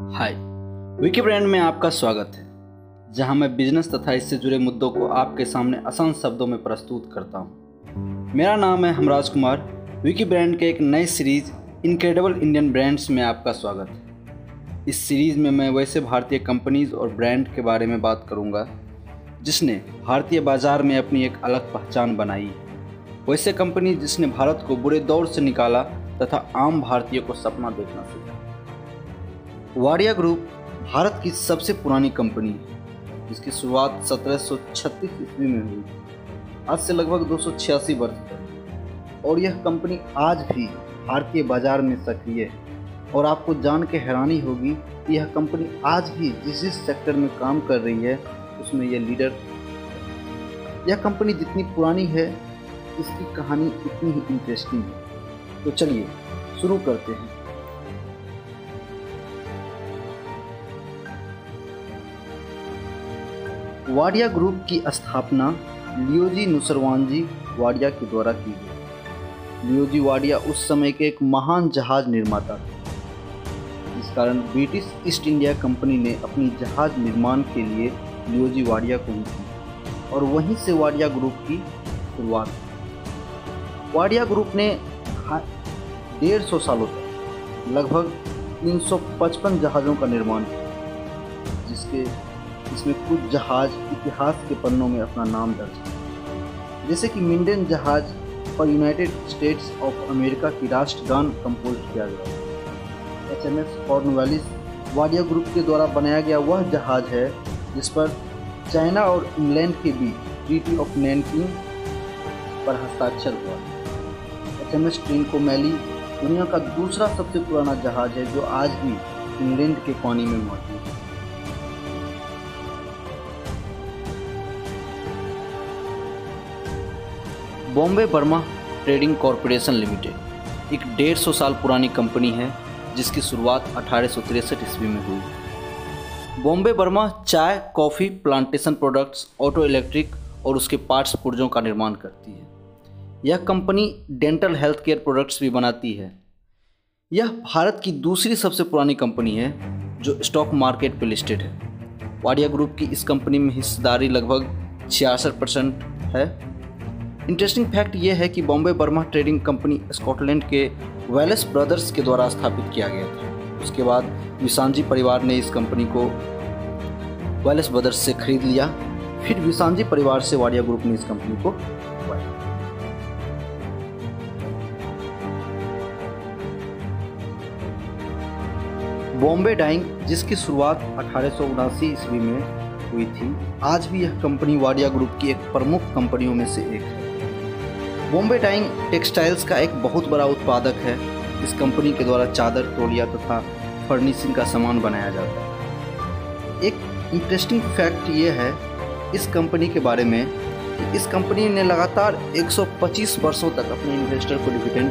हाय। Vicky brand में आपका स्वागत है, जहाँ मैं बिज़नेस तथा इससे जुड़े मुद्दों को आपके सामने आसान शब्दों में प्रस्तुत करता हूँ। मेरा नाम है हमराज कुमार विकी ब्रांड के एक नए सीरीज़ इनक्रेडिबल इंडियन ब्रांड्स में आपका स्वागत है। इस सीरीज़ में मैं वैसे भारतीय कंपनीज़ और ब्रांड के बारे में बात करूँगा, जिसने भारतीय बाज़ार में अपनी एक अलग पहचान बनाई वैसे कंपनी जिसने भारत को बुरे दौर से निकाला तथा आम भारतीय को सपना देखना सीखा। वाडिया ग्रुप भारत की सबसे पुरानी कंपनी है, जिसकी शुरुआत 1736 ईस्वी में हुई। आज से लगभग दो सौ छियासी वर्ष पहले। और यह कंपनी आज भी भारतीय बाज़ार में सक्रिय है। और आपको जान के हैरानी होगी कि यह कंपनी आज भी जिस जिस सेक्टर में काम कर रही है, उसमें यह लीडर यह कंपनी जितनी पुरानी है, इसकी कहानी इतनी ही इंटरेस्टिंग है। तो चलिए, शुरू करते हैं। वाडिया ग्रुप की स्थापना लियोजी नुसरवानजी वाडिया के द्वारा की गई। लियोजी वाडिया उस समय के एक महान जहाज़ निर्माता थे। इस कारण ब्रिटिश ईस्ट इंडिया कंपनी ने अपनी जहाज़ निर्माण के लिए लियोजी वाडिया को की और वहीं से वाडिया ग्रुप की शुरुआत वाडिया ग्रुप ने डेढ़ सौ सालों तक लगभग 355 जहाज़ों का निर्माण किया, जिसके इसमें कुछ जहाज़ इतिहास के पन्नों में अपना नाम दर्ज किया जैसे कि मिंडन जहाज़ और यूनाइटेड स्टेट्स ऑफ़ अमेरिका की राष्ट्रगान कंपोज किया गया H M S Cornwallis Wadia group के द्वारा बनाया गया वह जहाज़ है, जिस पर चाइना और इंग्लैंड के बीच ट्रीटी ऑफ़ नैनकिंग पर हस्ताक्षर हुआ। एच एम एस ट्रेन को मैली दुनिया का दूसरा सबसे पुराना जहाज़ है, जो आज भी इंग्लैंड के पानी में मौजूद है। Bombay Burma trading corporation limited, एक डेढ़ सौ साल पुरानी कंपनी है, जिसकी शुरुआत अठारह सौ तिरसठ ईस्वी में हुई। बॉम्बे बर्मा चाय, coffee, plantation products, auto electric और उसके पार्ट्स पुर्जों का निर्माण करती है। यह company dental health care products भी बनाती है। यह भारत की दूसरी सबसे पुरानी कंपनी है, जो स्टॉक मार्केट पर लिस्टेड है। वाडिया ग्रुप की इस कंपनी में हिस्सेदारी लगभग छियासठ परसेंट है। इंटरेस्टिंग फैक्ट ये है कि Bombay Burma trading company Scotland के वेलेस ब्रदर्स के द्वारा स्थापित किया गया था। उसके बाद विसांजी परिवार ने इस कंपनी को वेलेस ब्रदर्स से खरीद लिया। फिर विसांजी परिवार से वाडिया ग्रुप ने इस कंपनी को बॉम्बे डाइंग, जिसकी शुरुआत अठारह ईस्वी में हुई थी, आज भी यह कंपनी वाडिया ग्रुप की एक प्रमुख कंपनियों में से एक है। बॉम्बे डाइंग टेक्सटाइल्स का एक बहुत बड़ा उत्पादक है इस कंपनी के द्वारा चादर, तोलिया तथा फर्निशिंग का सामान बनाया जाता है। एक इंटरेस्टिंग फैक्ट ये है, इस कंपनी के बारे में इस कंपनी ने लगातार 125 वर्षों तक अपने इन्वेस्टर को डिविडेंड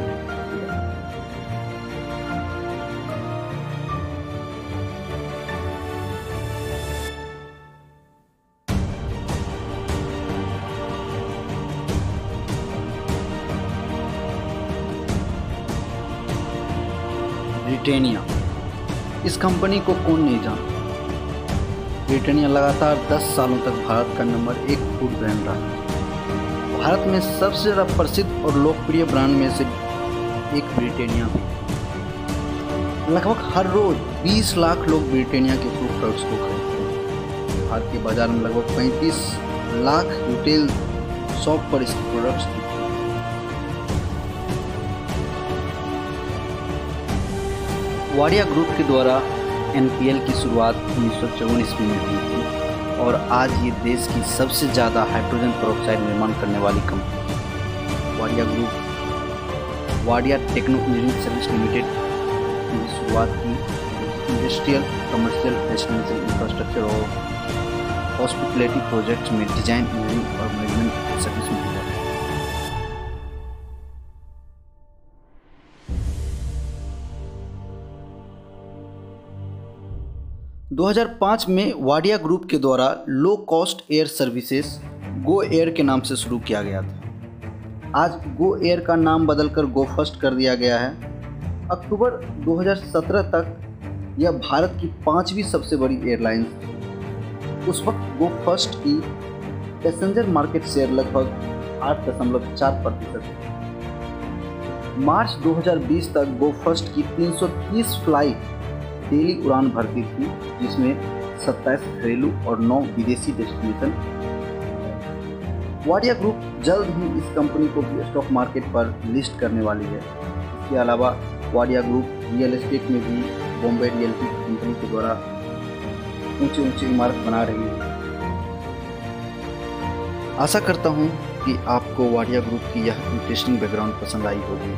ब्रिटेनिया। इस कंपनी को कौन नहीं जानता? ब्रिटेनिया लगातार 10 सालों तक भारत का नंबर एक फ़ूड ब्रांड रहा। भारत में सबसे ज़्यादा प्रसिद्ध और लोकप्रिय ब्रांड में से एक ब्रिटेनिया भी। लगभग हर रोज 20 लाख लोग ब्रिटेनिया के फ़ूड प्रोडक्ट्स को खरीदते हैं। भारतीय बाज़ार में लगभग 35 लाख रिटेल शॉप पर इसके प्रोडक्ट्स वाडिया ग्रुप के द्वारा एनपीएल की शुरुआत उन्नीस सौ चौवन ईस्वी में हुई थी और आज ये देश की सबसे ज़्यादा हाइड्रोजन प्रोक्साइड निर्माण करने वाली company Wadia group, Wadia techno engineering service limited की शुरुआत की इंडस्ट्रियल कमर्शियल रेजिडेंशियल इंफ्रास्ट्रक्चर और हॉस्पिटलिटी प्रोजेक्ट्स में डिज़ाइन इंजीनियरिंग और मैनेजमेंट सर्विस में 2005 में वाडिया ग्रुप के द्वारा low cost air services Go Air के नाम से शुरू किया गया था। आज गो एयर का नाम बदलकर गो फ़र्स्ट कर दिया गया है। अक्टूबर 2017 तक यह भारत की पांचवी सबसे बड़ी एयरलाइंस थी। उस वक्त गो फ़र्स्ट की पैसेंजर मार्केट शेयर लगभग आठ दशमलव चार प्रतिशत मार्च 2020 तक गो फ़र्स्ट की 330 फ़्लाइट डेली उड़ान भरती थी, जिसमें 27 घरेलू और 9 विदेशी डेस्टिनेशन वाडिया ग्रुप जल्द ही इस कंपनी को भी स्टॉक मार्केट पर लिस्ट करने वाली है। इसके अलावा वाडिया ग्रुप रियल एस्टेट में भी बॉम्बे रियल्टी कंपनी के द्वारा ऊँचे ऊँचे इमारत बना रही है। आशा करता हूँ कि आपको वाडिया ग्रुप की यह इंटरेस्टिंग बैकग्राउंड पसंद आई होगी।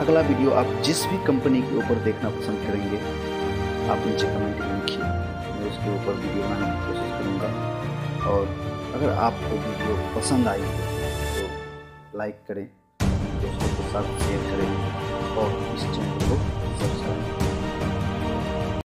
अगला वीडियो आप जिस भी कंपनी के ऊपर देखना पसंद करेंगे, आप नीचे कमेंट में लिखिए। मैं उसके ऊपर वीडियो बनाने की कोशिश करूँगा। और अगर आपको वीडियो पसंद आई हो तो लाइक करें, दोस्तों के साथ शेयर करें और इस चैनल को